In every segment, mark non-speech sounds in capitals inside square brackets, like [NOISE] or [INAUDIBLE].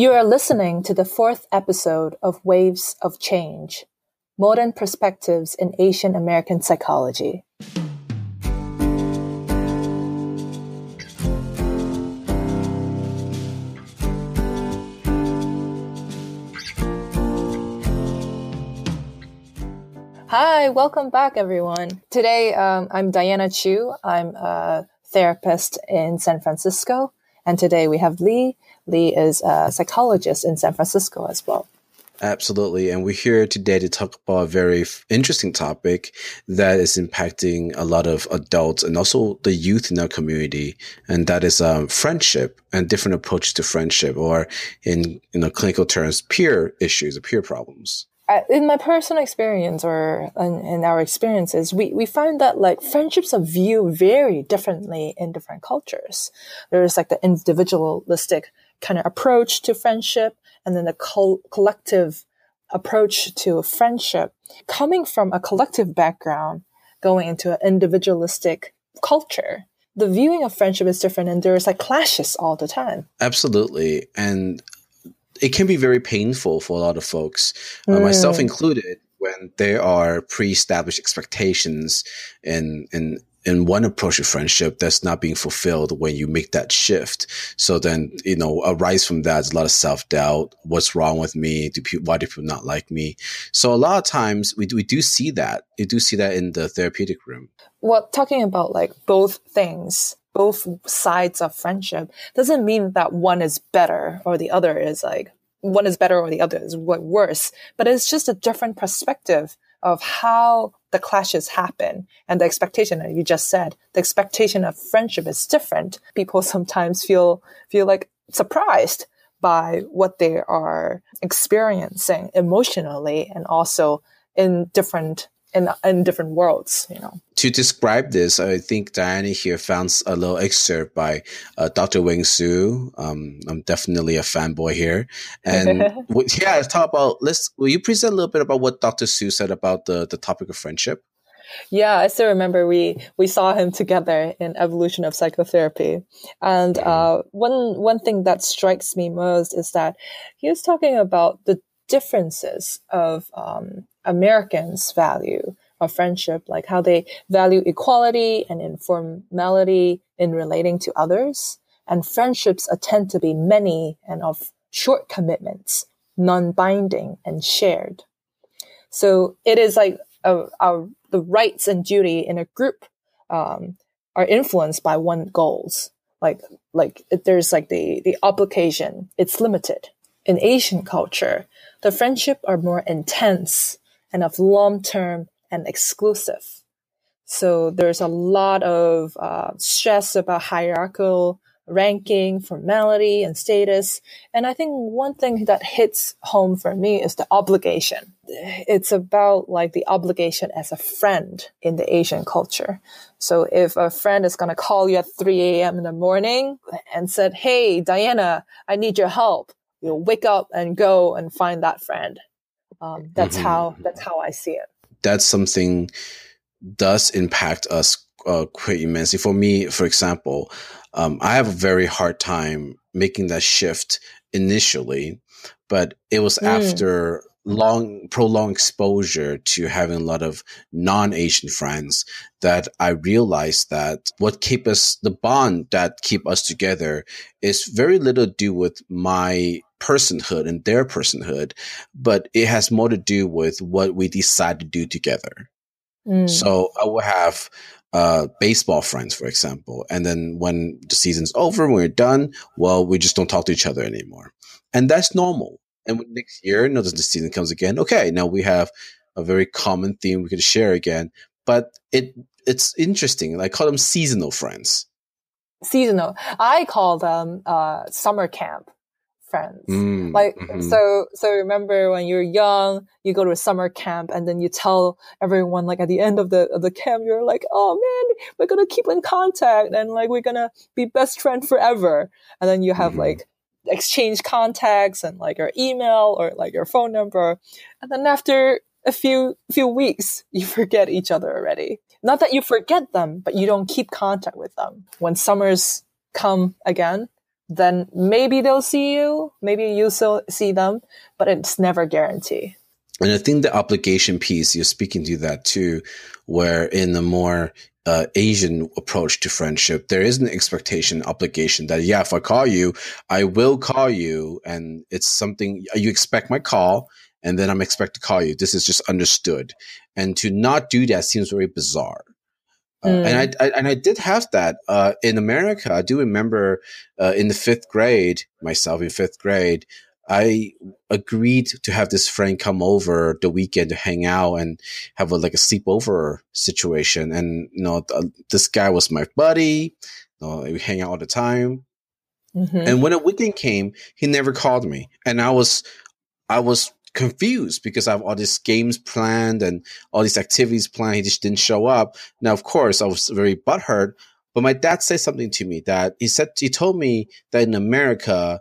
You are listening to the fourth episode of Waves of Change Modern Perspectives in Asian American Psychology. Hi, welcome back, everyone. Today, um, I'm Diana Chu. I'm a therapist in San Francisco. And today we have Lee. Lee is a psychologist in San Francisco as well. Absolutely. And we're here today to talk about a very interesting topic that is impacting a lot of adults and also the youth in our community. And that is um, friendship and different approaches to friendship, or in, in clinical terms, peer issues or peer problems in my personal experience or in, in, our experiences, we, we find that like friendships are viewed very differently in different cultures. There's like the individualistic kind of approach to friendship and then the co- collective approach to friendship. Coming from a collective background, going into an individualistic culture, the viewing of friendship is different and there's like clashes all the time. Absolutely. And it can be very painful for a lot of folks, uh, mm. myself included, when there are pre-established expectations in in in one approach of friendship that's not being fulfilled when you make that shift. So then, you know, arise from that is a lot of self doubt. What's wrong with me? Do people, why do people not like me? So a lot of times we do, we do see that. We do see that in the therapeutic room. Well, talking about like both things, both sides of friendship doesn't mean that one is better or the other is like one is better or the other is worse, but it's just a different perspective of how the clashes happen and the expectation that you just said the expectation of friendship is different. People [LAUGHS] sometimes feel feel like surprised by what they are experiencing emotionally and also in different in in different worlds you know. To describe this i think diana here found a little excerpt by uh, dr wing Sue. Um, i'm definitely a fanboy here. And [LAUGHS] yeah let's talk about let's will you present a little bit about what dr Sue said about the the topic of friendship? Yeah, I still remember we we saw him together in Evolution of Psychotherapy, and mm-hmm. uh, one one thing that strikes me most is that he was talking about the differences of um, Americans' value of friendship, like how they value equality and informality in relating to others. And friendships tend to be many and of short commitments, non-binding and shared. So it is like a, a, the rights and duty in a group um, are influenced by one goals. Like like there's like the the obligation. It's limited. In Asian culture, the friendship are more intense and of long term and exclusive. So there's a lot of uh, stress about hierarchical ranking, formality, and status. And I think one thing that hits home for me is the obligation. It's about like the obligation as a friend in the Asian culture. So if a friend is going to call you at 3 a.m. in the morning and said, Hey, Diana, I need your help. You'll wake up and go and find that friend. Um, that's mm-hmm. how that's how I see it. That's something does impact us uh, quite immensely. For me, for example, um, I have a very hard time making that shift initially, but it was mm. after long prolonged exposure to having a lot of non-asian friends that i realized that what keep us the bond that keep us together is very little to do with my personhood and their personhood, but it has more to do with what we decide to do together. Mm. So I will have uh, baseball friends, for example, and then when the season's over, when we're done, well, we just don't talk to each other anymore, and that's normal. And next year, you know, the season comes again. Okay, now we have a very common theme we could share again, but it it's interesting. I call them seasonal friends. Seasonal. I call them uh, summer camp friends. Mm, like, mm-hmm. so, so remember when you're young, you go to a summer camp and then you tell everyone, like at the end of the, of the camp, you're like, oh man, we're going to keep in contact and like we're going to be best friend forever. And then you have mm-hmm. like exchange contacts and like your email or like your phone number. And then after a few, few weeks, [LAUGHS] you forget each other already. Not that you forget them, but you don't keep contact with them. When summers come again, then maybe they'll see you, maybe you still see them, but it's never guarantee. And I think the obligation piece, you're speaking to that too, where in the more uh, Asian approach to friendship, there is an expectation, obligation that, yeah, if I call you, I will call you. And it's something you expect my call and then I'm expected to call you. This is just understood. And to not do that seems very bizarre. Uh, mm. and I, I, and I did have that uh, in America. I do remember uh, in the fifth grade, myself in fifth grade, I agreed to have this friend come over the weekend to hang out and have a, like a sleepover situation. And you know, th- this guy was my buddy. You know, we hang out all the time. Mm-hmm. And when a weekend came, he never called me, and I was, I was confused because I have all these games planned and all these activities planned. He just didn't show up. Now, of course, I was very butthurt. But my dad said something to me that he said he told me that in America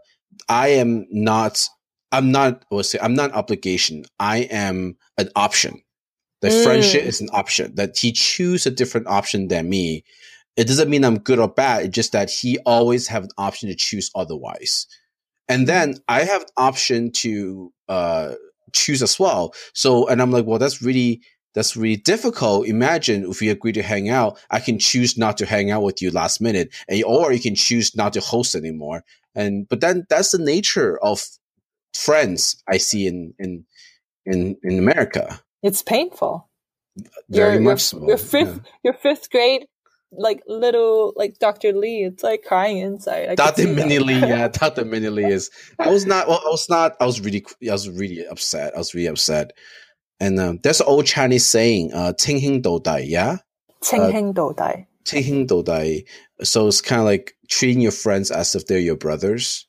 I am not. I'm not. What's say? I'm not obligation. I am an option. The mm. friendship is an option. That he choose a different option than me. It doesn't mean I'm good or bad. It's just that he always have an option to choose otherwise. And then I have option to uh, choose as well. So, and I'm like, well, that's really that's really difficult. Imagine if we agree to hang out, I can choose not to hang out with you last minute, and or you can choose not to host anymore. And but then that's the nature of friends I see in in in, in America. It's painful. Very your, much your, so. Your fifth yeah. your fifth grade like little like Dr. Lee. It's like crying inside. I Dr. Minnie Lee, yeah, [LAUGHS] Dr. Minnie Lee is. I was not. Well, I was not. I was really. I was really upset. I was really upset. And um, there's an old Chinese saying, uh, "Ting hing dou dai," yeah. Ting uh, hing dou dai. Ting hing dou dai. So it's kind of like treating your friends as if they're your brothers.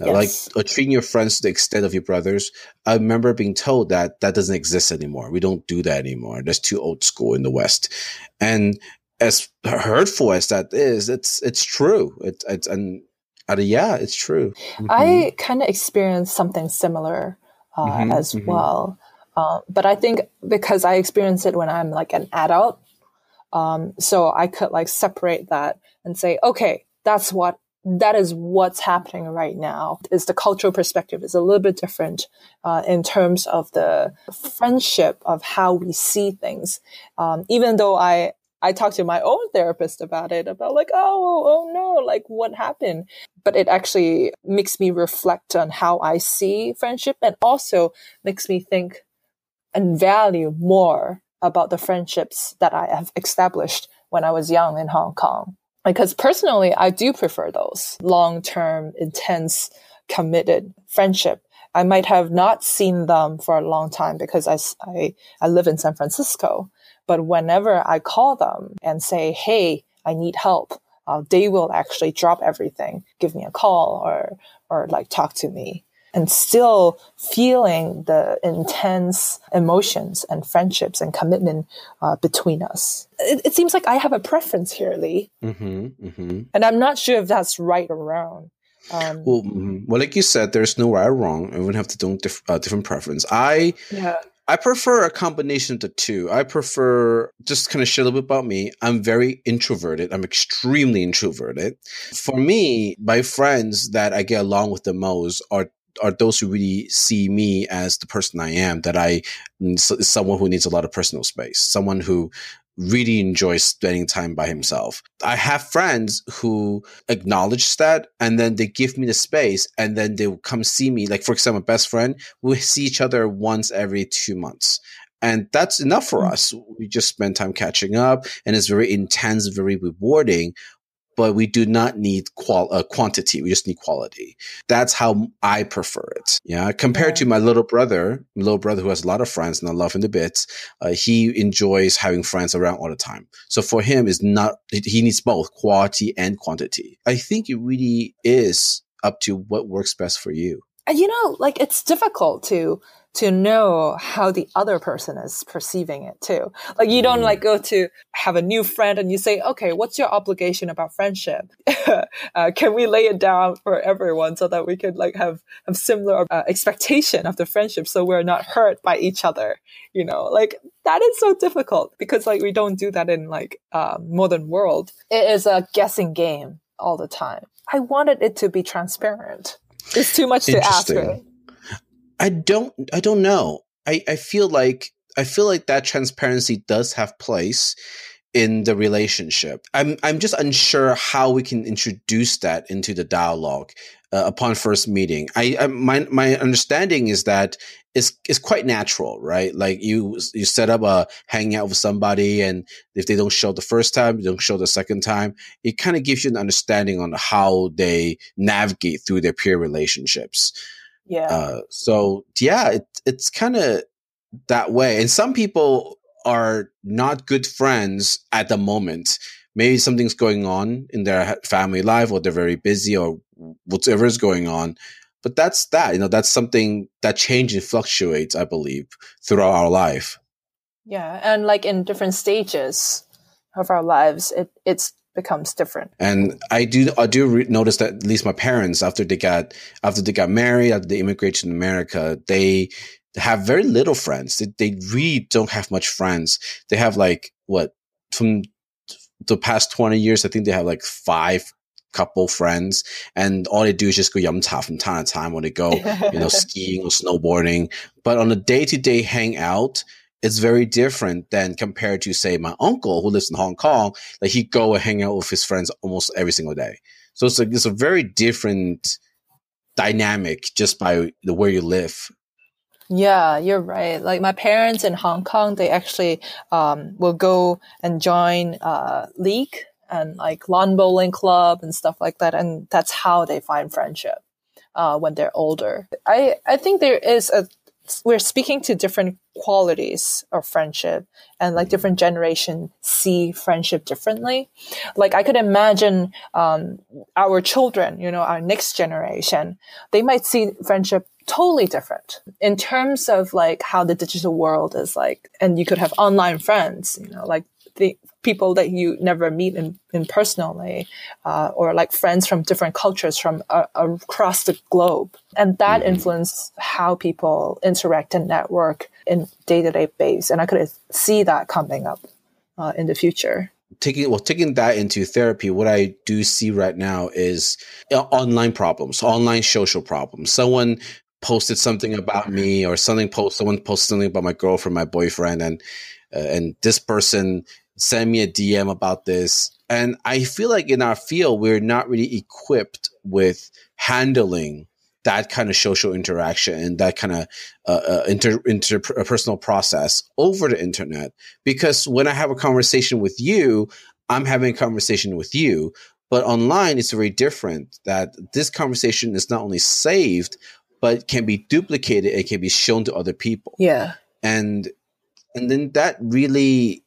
Uh, yes. Like or treating your friends to the extent of your brothers. I remember being told that that doesn't exist anymore. We don't do that anymore. That's too old school in the West. And as hurtful as that is, it's it's true. It, it's and uh, yeah, it's true. Mm-hmm. I kind of experienced something similar uh, mm-hmm, as mm-hmm. well. Uh, but I think because I experienced it when I'm like an adult, um, so I could like separate that and say, okay, that's what that is what's happening right now. Is the cultural perspective is a little bit different uh, in terms of the friendship of how we see things. Um, even though I I talked to my own therapist about it, about like, oh, oh, oh no, like what happened? But it actually makes me reflect on how I see friendship and also makes me think and value more about the friendships that I have established when I was young in Hong Kong. Because personally, I do prefer those long-term, intense, committed friendship. I might have not seen them for a long time because I, I, I live in San Francisco. But whenever I call them and say, Hey, I need help, uh, they will actually drop everything, give me a call or, or like talk to me and still feeling the intense emotions and friendships and commitment uh, between us. It, it, seems like I have a preference here, Lee. Mm-hmm, mm-hmm. And I'm not sure if that's right or wrong. Um, well, mm-hmm. well, like you said, there's no right or wrong. Everyone have to do diff- uh, different preference. I yeah. I prefer a combination of the two. I prefer just kind of share a little bit about me. I'm very introverted. I'm extremely introverted. For me, my friends that I get along with the most are are those who really see me as the person I am, that I someone who needs a lot of personal space, someone who really enjoys spending time by himself. I have friends who acknowledge that and then they give me the space and then they will come see me. Like, for example, best friend, we see each other once every two months. And that's enough for mm. us. We just spend time catching up and it's very intense, very rewarding but we do not need qual- uh, quantity. We just need quality. That's how I prefer it. Yeah. Compared to my little brother, my little brother who has a lot of friends and I love him to bits. Uh, he enjoys having friends around all the time. So for him, is not, he needs both quality and quantity. I think it really is up to what works best for you. And you know, like it's difficult to to know how the other person is perceiving it too. Like you don't like go to have a new friend and you say, okay, what's your obligation about friendship? [LAUGHS] uh, can we lay it down for everyone so that we could like have, have similar uh, expectation of the friendship so we're not hurt by each other? You know, like that is so difficult because like we don't do that in like uh, modern world. It is a guessing game all the time. I wanted it to be transparent. It's too much to ask. Right? I don't. I don't know. I, I feel like I feel like that transparency does have place in the relationship. I'm I'm just unsure how we can introduce that into the dialogue uh, upon first meeting. I, I, my my understanding is that it's it's quite natural, right? Like you you set up a hanging out with somebody, and if they don't show the first time, they don't show the second time. It kind of gives you an understanding on how they navigate through their peer relationships. Yeah. Uh, so yeah, it, it's kind of that way, and some people are not good friends at the moment. Maybe something's going on in their family life, or they're very busy, or whatever is going on. But that's that. You know, that's something that changes and fluctuates. I believe throughout our life. Yeah, and like in different stages of our lives, it it's becomes different. And I do I do re- notice that at least my parents after they got after they got married after they immigrated to America, they have very little friends. They, they really don't have much friends. They have like what from the past 20 years, I think they have like five couple friends and all they do is just go yum cha from time to time when they go, you know, [LAUGHS] skiing or snowboarding. But on a day to day hangout, it's very different than compared to say my uncle who lives in Hong Kong. Like he go and hang out with his friends almost every single day. So it's a, it's a very different dynamic just by the where you live yeah, you're right. Like my parents in Hong Kong, they actually um, will go and join uh, league and like lawn bowling club and stuff like that, and that's how they find friendship uh, when they're older. I I think there is a we're speaking to different qualities of friendship and like different generation see friendship differently. Like i could imagine um, our children you know our next generation they might see friendship totally different in terms of like how the digital world is like and you could have online friends you know like the people that you never meet in, in personally uh, or like friends from different cultures from uh, across the globe. And that mm-hmm. influences how people interact and network in day-to-day base. And i could see that coming up uh, in the future. Taking well taking that into therapy what i do see right now is uh, online problems online social problems. Someone posted something about me or something post someone posted something about my girlfriend my boyfriend and uh, and this person sent me a dm about this and i feel like in our field we're not really equipped with handling that kind of social interaction and that kind of uh, uh, inter, interpersonal process over the internet because when i have a conversation with you i'm having a conversation with you but online it's very different that this conversation is not only saved but can be duplicated. It can be shown to other people. Yeah. And, and then that really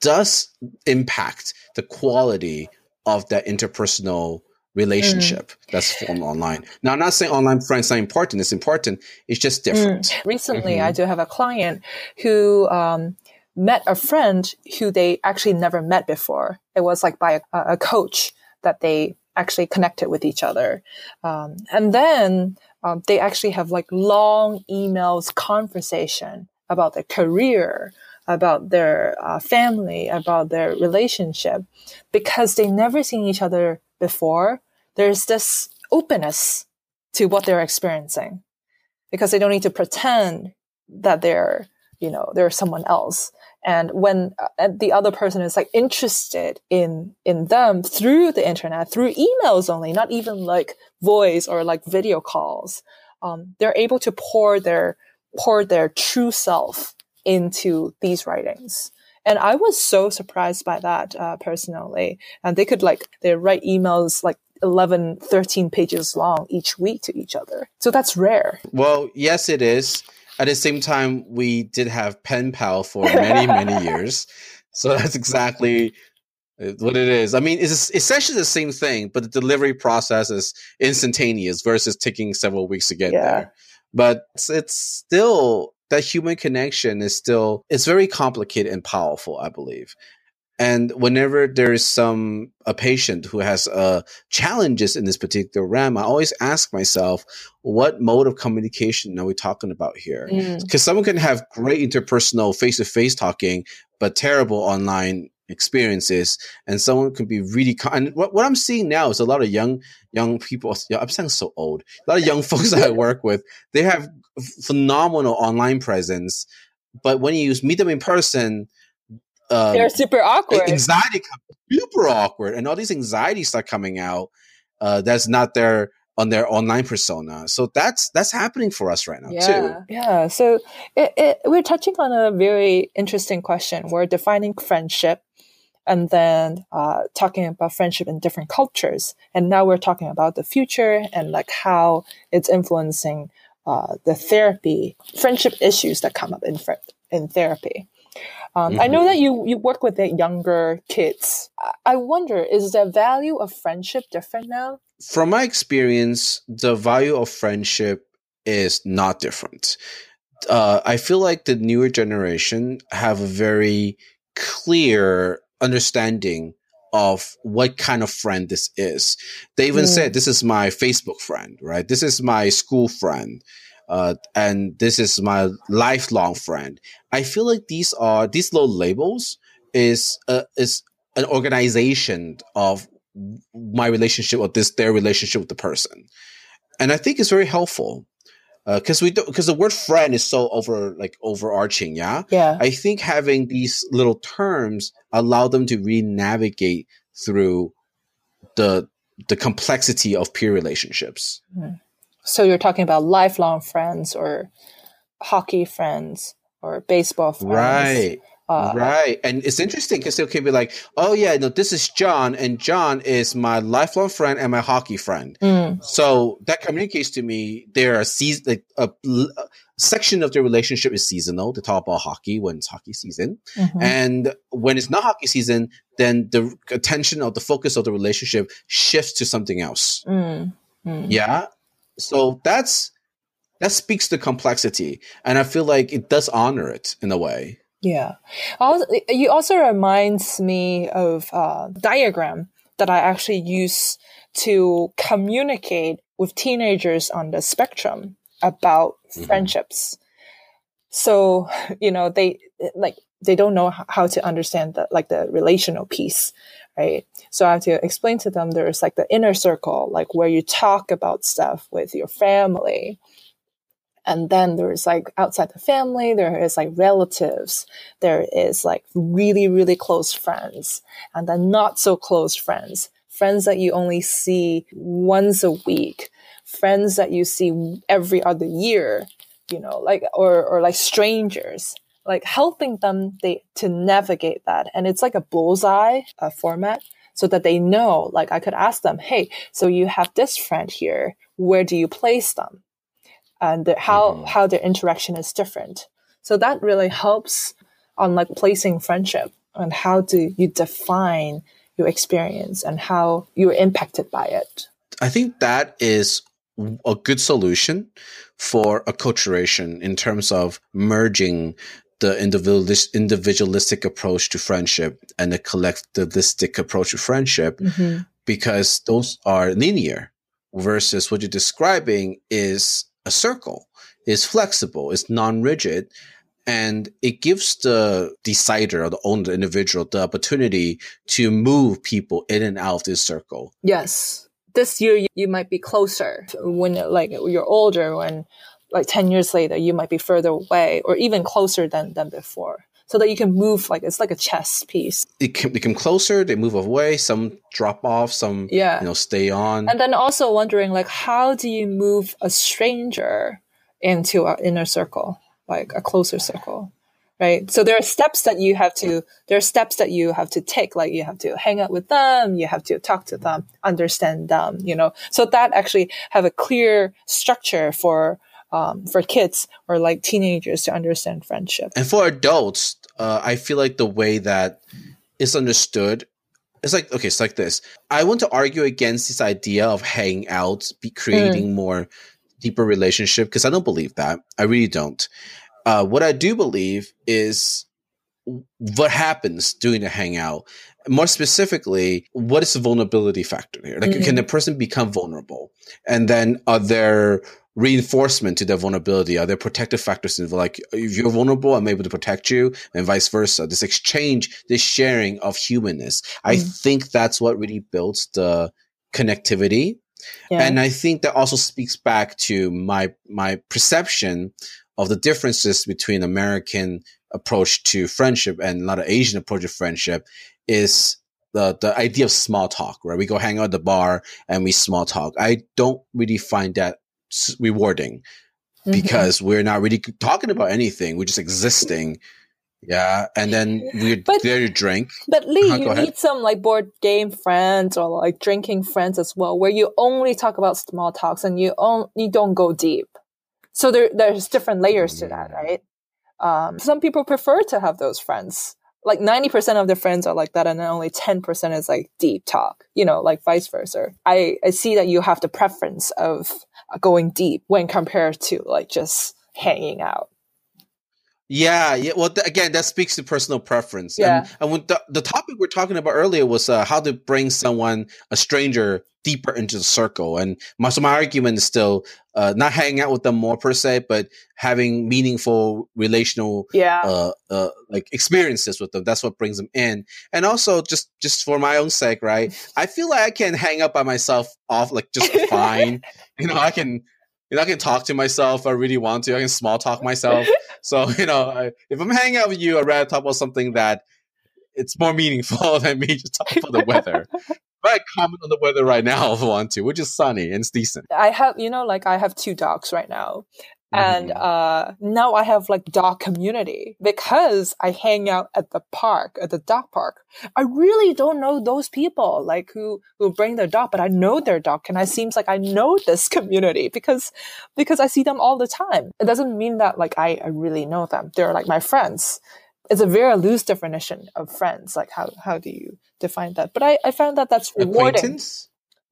does impact the quality of that interpersonal relationship mm. that's formed online. Now, I'm not saying online friends not important. It's important. It's just different. Mm. Recently, mm-hmm. I do have a client who um, met a friend who they actually never met before. It was like by a, a coach that they actually connected with each other. Um, and then um, they actually have like long emails conversation about their career, about their uh, family, about their relationship, because they never seen each other before. There's this openness to what they're experiencing because they don't need to pretend that they're, you know, they're someone else. And when uh, the other person is like interested in, in them through the internet, through emails only, not even like voice or like video calls, um, they're able to pour their, pour their true self into these writings. And I was so surprised by that, uh, personally. And they could like, they write emails like 11, 13 pages long each week to each other. So that's rare. Well, yes, it is at the same time, we did have pen pal for many, many [LAUGHS] years. So that's exactly what it is. I mean, it's essentially the same thing, but the delivery process is instantaneous versus taking several weeks to get yeah. there. But it's, it's still that human connection is still it's very complicated and powerful, I believe. And whenever there's some a patient who has uh, challenges in this particular realm, I always ask myself, what mode of communication are we talking about here? Because mm. someone can have great interpersonal face to face talking, but terrible online experiences and someone can be really and what, what i'm seeing now is a lot of young young people i'm sounding so old a lot of young [LAUGHS] folks that i work with they have phenomenal online presence but when you meet them in person um, they're super awkward anxiety super awkward and all these anxieties start coming out uh, that's not their on their online persona. So that's that's happening for us right now yeah. too. Yeah. So it, it, we're touching on a very interesting question. We're defining friendship and then uh, talking about friendship in different cultures. And now we're talking about the future and like how it's influencing uh, the therapy, friendship issues that come up in in therapy. Um, mm-hmm. I know mm-hmm. that you you work with the younger kids. I wonder, is the value of friendship different now? from my experience, the value of friendship is not different. Uh, I feel like the newer generation have a very clear understanding of what kind of friend this is. They even mm. said, this is my Facebook friend, right? This is my school friend. Uh, and this is my lifelong friend. I feel like these are, these little labels is, uh, is an organization of my relationship or this their relationship with the person and i think it's very helpful because uh, we because the word friend is so over like overarching yeah? Yeah. I think having these little terms allow them to re-navigate through the the complexity of peer relationships. Mm-hmm. so you're talking about lifelong friends or hockey friends or baseball friends. Right uh, right. And it's interesting because they can be like, oh, yeah, no, this is John, and John is my lifelong friend and my hockey friend. Mm. So that communicates to me there are season, like a, a, section of the relationship is seasonal to talk about hockey when it's hockey season. Mm-hmm. And when it's not hockey season, then the attention of the focus of the relationship shifts to something else. Mm. Mm. Yeah. So that's that speaks to complexity. And I feel like it does honor it in a way. Yeah. Also, you also reminds me of a diagram that I actually use to communicate with teenagers on the spectrum about mm-hmm. friendships. So, you know, they like they don't know how to understand the like the relational piece, right? So I have to explain to them there's like the inner circle, like where you talk about stuff with your family and then there's like outside the family, there is like relatives, there is like really, really close friends, and then not so close friends, friends that you only see once a week, friends that you see every other year, you know, like, or, or like strangers like helping them they, to navigate that. And it's like a bullseye uh, format so that they know, like I could ask them, Hey, so you have this friend here. Where do you place them? And the, how mm-hmm. how their interaction is different. So that really helps on like placing friendship and how do you define your experience and how you're impacted by it. I think that is a good solution for acculturation in terms of merging the individualistic approach to friendship and the collectivistic approach to friendship mm-hmm. because those are linear versus what you're describing is a circle is flexible, it's non-rigid, and it gives the decider or the owner, the individual, the opportunity to move people in and out of this circle. Yes. This year you might be closer when like you're older when like 10 years later you might be further away or even closer than than before so that you can move like it's like a chess piece. It can become closer. They move away. Some drop off. Some yeah. you know stay on. And then also wondering like how do you move a stranger into an inner circle, like a closer circle, right? So there are steps that you have to. There are steps that you have to take. Like you have to hang out with them. You have to talk to them, understand them. You know, so that actually have a clear structure for um, for kids or like teenagers to understand friendship. And for adults, uh, I feel like the way that it's understood it's like okay, it's like this. I want to argue against this idea of hanging out, be creating mm. more deeper relationship because I don't believe that. I really don't. Uh, what I do believe is what happens during the hangout. More specifically what is the vulnerability factor here? Like mm-hmm. can the person become vulnerable? And then are there reinforcement to their vulnerability? Are there protective factors like if you're vulnerable i'm able to protect you and vice versa. This exchange this sharing of humanness. Mm-hmm. i think that's what really builds the connectivity. Yeah. and i think that also speaks back to my my perception of the differences between american approach to friendship and a lot of Asian approach to friendship is the the idea of small talk, right? We go hang out at the bar and we small talk. I don't really find that rewarding mm-hmm. because we're not really talking about anything. We're just existing. Yeah, and then we're [LAUGHS] but, there to drink. But Lee, uh, you need some like board game friends or like drinking friends as well, where you only talk about small talks and you on, you don't go deep. So there there's different layers to that, mm. right? Um, some people prefer to have those friends. Like 90% of their friends are like that, and then only 10% is like deep talk, you know, like vice versa. I, I see that you have the preference of going deep when compared to like just hanging out. Yeah, yeah. Well, th- again, that speaks to personal preference. Yeah. And, and the, the topic we're talking about earlier was uh, how to bring someone, a stranger, deeper into the circle. And my, so my argument is still uh, not hanging out with them more per se, but having meaningful relational, yeah, uh, uh, like experiences with them. That's what brings them in. And also, just just for my own sake, right? [LAUGHS] I feel like I can hang up by myself off like just [LAUGHS] fine. you know, I can. You know, I can talk to myself if I really want to. I can small talk myself. [LAUGHS] So, you know, I, if I'm hanging out with you, I'd rather talk about something that it's more meaningful [LAUGHS] than me just talking about the weather [LAUGHS] but I comment on the weather right now if I want to, which is sunny and it's decent. I have, you know, like I have two dogs right now. And mm-hmm. uh, now I have like dog community because I hang out at the park, at the dog park. I really don't know those people like who who bring their dog, but I know their dog, and it seems like I know this [LAUGHS] community because because I see them all the time. It doesn't mean that like I, I really know them. They're like my friends, it's a very loose definition of friends. Like how how do you define that? But I, I found that that's rewarding.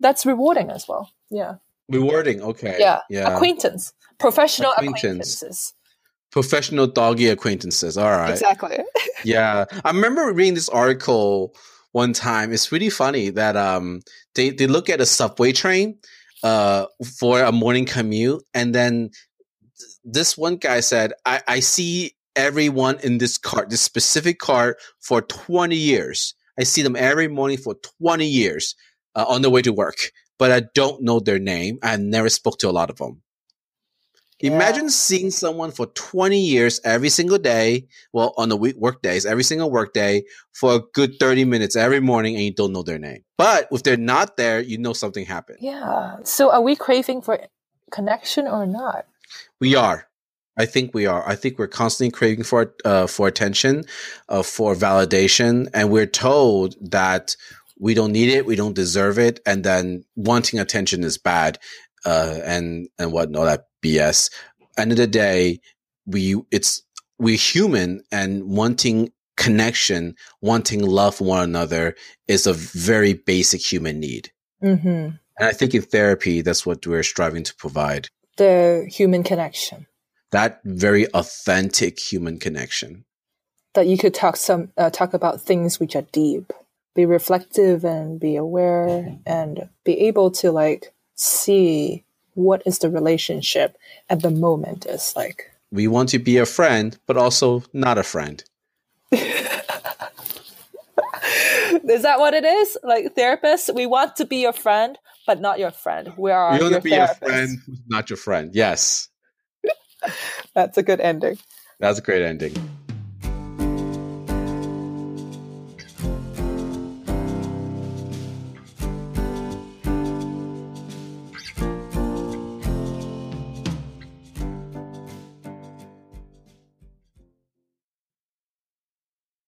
That's rewarding as well. Yeah. Rewarding. Okay. Yeah. Yeah. Acquaintance. Professional Acquaintance. acquaintances. Professional doggy acquaintances. All right. Exactly. [LAUGHS] yeah. I remember reading this article one time. It's really funny that um they, they look at a subway train uh for a morning commute and then this one guy said, I, I see everyone in this cart, this specific cart, for 20 years. I see them every morning for 20 years uh, on the way to work, but I don't know their name. I never spoke to a lot of them. Yeah. Imagine seeing someone for 20 years every single day, well, on the week work days, every single work day for a good 30 minutes every morning and you don't know their name. But if they're not there, you know something happened. Yeah. So are we craving for connection or not? We are. I think we are. I think we're constantly craving for uh, for attention, uh, for validation, and we're told that we don't need it, we don't deserve it, and then wanting attention is bad, uh, and and whatnot. That BS. End of the day, we it's we're human, and wanting connection, wanting love for one another is a very basic human need. Mm-hmm. And I think in therapy, that's what we're striving to provide. The human connection that very authentic human connection. That you could talk some uh, talk about things which are deep, be reflective and be aware and be able to like see what is the relationship at the moment is like. We want to be a friend, but also not a friend. [LAUGHS] is that what it is? Like therapists, we want to be your friend, but not your friend. We are. We want to be therapist. your friend, not your friend. Yes. [LAUGHS] That's a good ending. That's a great ending.